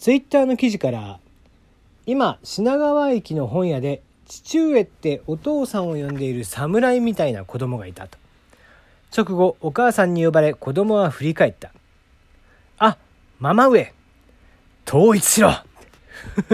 ツイッターの記事から今品川駅の本屋で父上ってお父さんを呼んでいる侍みたいな子供がいたと。直後お母さんに呼ばれ子供は振り返った。あママ上。統一しろ。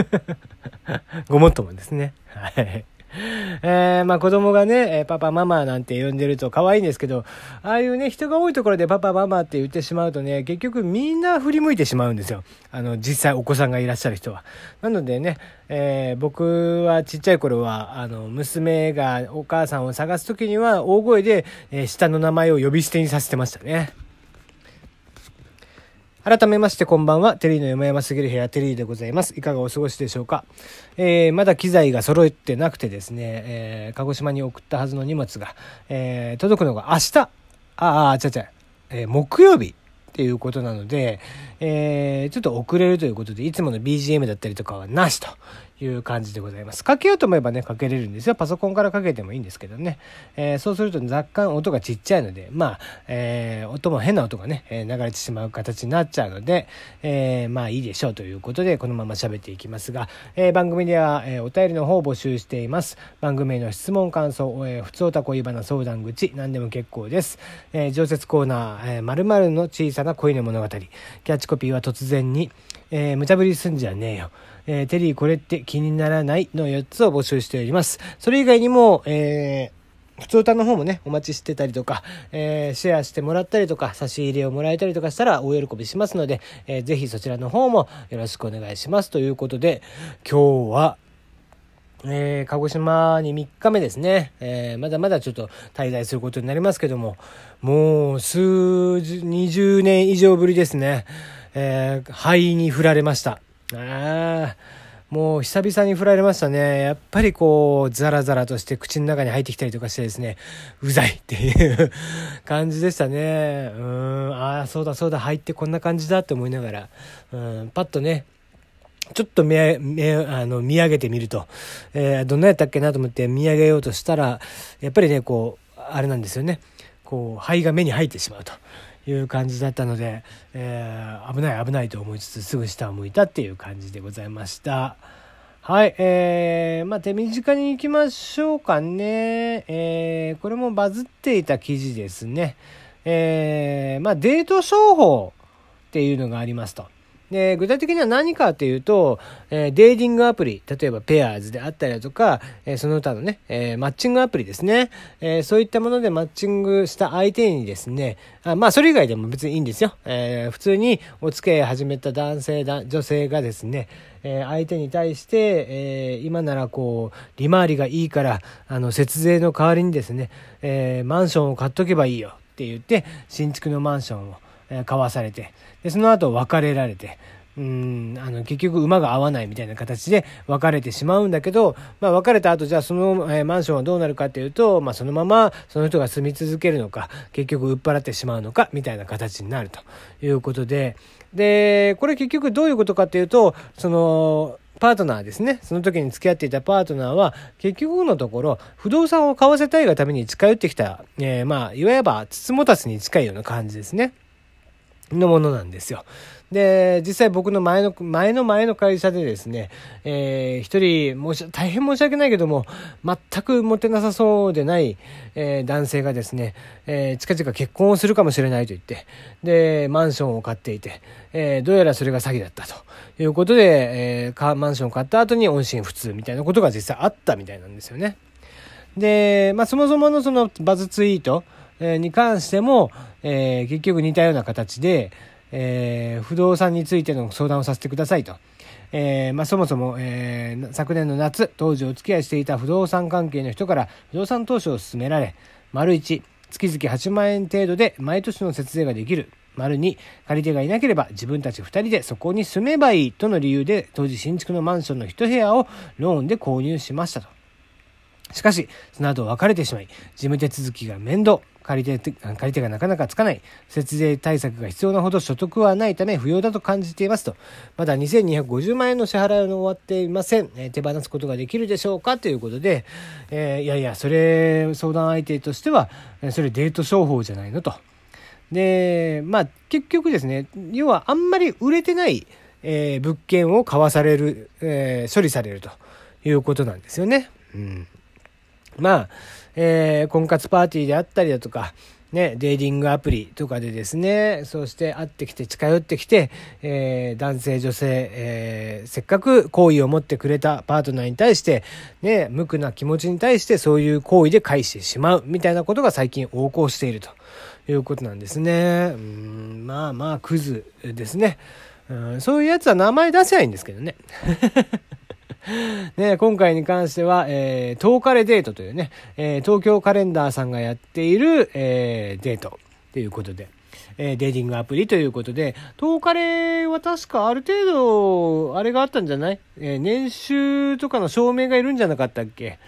ごもっともですね。はい。えー、まあ子供がね、パパママなんて呼んでると可愛いんですけど、ああいうね、人が多いところでパパママって言ってしまうとね、結局みんな振り向いてしまうんですよ。あの、実際お子さんがいらっしゃる人は。なのでね、えー、僕はちっちゃい頃は、あの、娘がお母さんを探す時には大声で、えー、下の名前を呼び捨てにさせてましたね。改めましてこんばんは。テリーの山々すぎる部屋、テリーでございます。いかがお過ごしでしょうか？えー、まだ機材が揃ってなくてですね、えー、鹿児島に送ったはずの荷物が、えー、届くのが明日、ああ、ちゃちゃ、えー、木曜日っていうことなので、えー、ちょっと遅れるということで、いつもの BGM だったりとかはなしという感じでございます。かけようと思えばね、かけれるんですよ。パソコンからかけてもいいんですけどね。えー、そうすると若干音がちっちゃいので、まあ、えー、音も変な音がね、え流れてしまう形になっちゃうので、えー、まあいいでしょうということで、このまま喋っていきますが、え番組では、えお便りの方を募集しています。番組への質問、感想、えー、普通おた恋バナ相談口、何でも結構です。え常設コーナー、え〇〇の小さな恋の物語。キャッチコピーは突然に、えー、無茶ぶりすんじゃねえよ。えー、テリーこれって気にならない？の4つを募集しております。それ以外にも、えー、普通歌の方もね、お待ちしてたりとか、えー、シェアしてもらったりとか、差し入れをもらえたりとかしたら大喜びしますので、えー、ぜひそちらの方もよろしくお願いします。ということで、今日は、えー、鹿児島に3日目ですね、えー、まだまだちょっと滞在することになりますけども、もう数十20年以上ぶりですね、えー、肺に振られました。ああ、もう久々に振られましたね。やっぱりこう、ザラザラとして口の中に入ってきたりとかしてですね、うざいっていう感じでしたね。うん、ああ、そうだそうだ、入ってこんな感じだって思いながら、うん、パッとね、ちょっと見見あの見上げてみると、えー、どんなやったっけなと思って見上げようとしたら、やっぱりね、こう、あれなんですよね。こう、肺が目に入ってしまうと。いう感じだったので、えー、危ない危ないと思いつつすぐ下を向いたっていう感じでございました。はい、えー、まあ、手短に行きましょうかね。えー、これもバズっていた記事ですね。えー、まあ、デート商法っていうのがありますと。で、具体的には何かっていうと、えー、デーティングアプリ、例えばペアーズであったりだとか、えー、その他のね、えー、マッチングアプリですね、えそういったものでマッチングした相手にですね、あまあそれ以外でも別にいいんですよ。え普通にお付き合い始めた男性だ、女性がですね、え相手に対して、え今ならこう、利回りがいいから、あの、節税の代わりにですね、えマンションを買っとけばいいよって言って、新築のマンションを、え買わされて、で、その後別れられて、うん、あの、結局馬が合わないみたいな形で別れてしまうんだけど、まあ別れた後じゃあその、えー、マンションはどうなるかっていうと、まあそのままその人が住み続けるのか、結局売っ払ってしまうのか、みたいな形になるということで、で、これ結局どういうことかっていうと、その、パートナーですね。その時に付き合っていたパートナーは、結局のところ、不動産を買わせたいがために近寄ってきた、えー、まあ、いわば、つつもたつに近いような感じですね。のものなんですよ。で、実際僕の前の、前の前の会社でですね、えー、一人、申し、大変申し訳ないけども、全くモテなさそうでない、えー、男性がですね、えー、近々結婚をするかもしれないと言って、で、マンションを買っていて、えー、どうやらそれが詐欺だったということで、えー、マンションを買った後に音信不通みたいなことが実際あったみたいなんですよね。で、まあ、そもそものそのバズツイート、に関しても、えー、結局似たような形で、えー、不動産についての相談をさせてくださいと。えー、まあ、そもそも、えー、昨年の夏、当時お付き合いしていた不動産関係の人から不動産投資を勧められ、丸1、月々8万円程度で毎年の節税ができる。丸2、借り手がいなければ自分たち2人でそこに住めばいいとの理由で当時新築のマンションの1部屋をローンで購入しましたと。しかし、その後別れてしまい、事務手続きが面倒、借り手、借り手がなかなかつかない、節税対策が必要なほど所得はないため不要だと感じていますと。まだ2250万円の支払いの終わっていません。えー、手放すことができるでしょうか？ということで、えー、いやいや、それ、相談相手としては、それデート商法じゃないのと。で、まあ、結局ですね、要はあんまり売れてない、えー、物件を買わされる、えー、処理されるということなんですよね。うん。まあ、えー、婚活パーティーであったりだとか、ね、デーティングアプリとかでですね、そうして会ってきて近寄ってきて、えー、男性女性、えー、せっかく好意を持ってくれたパートナーに対して、ね、無垢な気持ちに対してそういう行為で返してしまうみたいなことが最近横行しているということなんですね。うん、まあまあ、クズですね。うん、そういうやつは名前出せないんですけどね。ね、今回に関しては、えー、10日レデートというね、えー、東京カレンダーさんがやっている、えー、デートということで、えー、デーティングアプリということで、10日レは確かある程度、あれがあったんじゃない、えー、年収とかの証明がいるんじゃなかったっけ？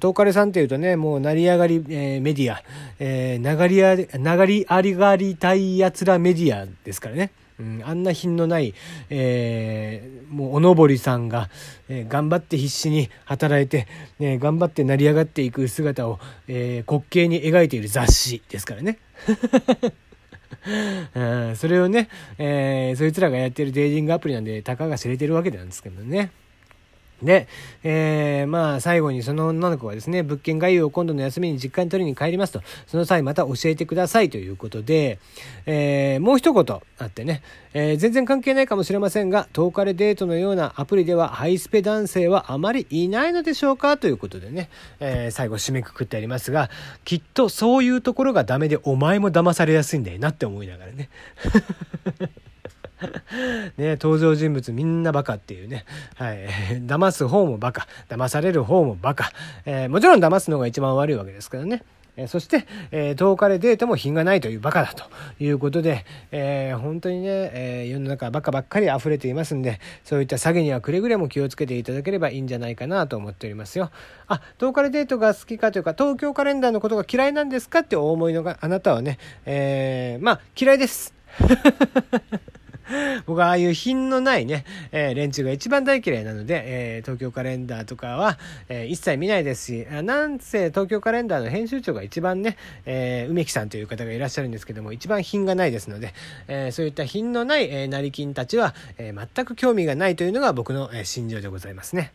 東カレさんっていうとね、もう成り上がり、えー、メディア、えー、流りあり、流りありがりたい奴らメディアですからね。うん、あんな品のない、えー、もうおのぼりさんが、えー、頑張って必死に働いて、ね、頑張って成り上がっていく姿を、えー、滑稽に描いている雑誌ですからね。うん、それをね、えー、そいつらがやってるデーティングアプリなんで、たかが知れてるわけなんですけどね。で、えー、まあ、最後にその女の子はですね、物件概要を今度の休みに実家に取りに帰りますと、その際また教えてくださいということで、えー、もう一言あってね、えー、全然関係ないかもしれませんが、10日でデートのようなアプリではハイスペ男性はあまりいないのでしょうかということでね、えー、最後締めくくってありますが、きっとそういうところがダメでお前も騙されやすいんだよなって思いながらね。ね、登場人物みんなバカっていうね。はい。騙す方もバカ。騙される方もバカ。えー、もちろん騙すのが一番悪いわけですからね。えそして、えー、10日でデートも品がないというバカだということで、えー、本当にね、えー、世の中バカばっかり溢れていますんで、そういった詐欺にはくれぐれも気をつけていただければいいんじゃないかなと思っておりますよ。あ、10日でデートが好きかというか、東京カレンダーのことが嫌いなんですかってお思いのがあなたはね、えまあ嫌いです。僕はああいう品のないね、えー、連中が一番大嫌いなので、えー、東京カレンダーとかは、えー、一切見ないですし、なんせ東京カレンダーの編集長が一番ね、え、梅木さんという方がいらっしゃるんですけども、一番品がないですので、え、そういった品のない、えー、成金たちは、え、全く興味がないというのが僕の、え、心情でございますね。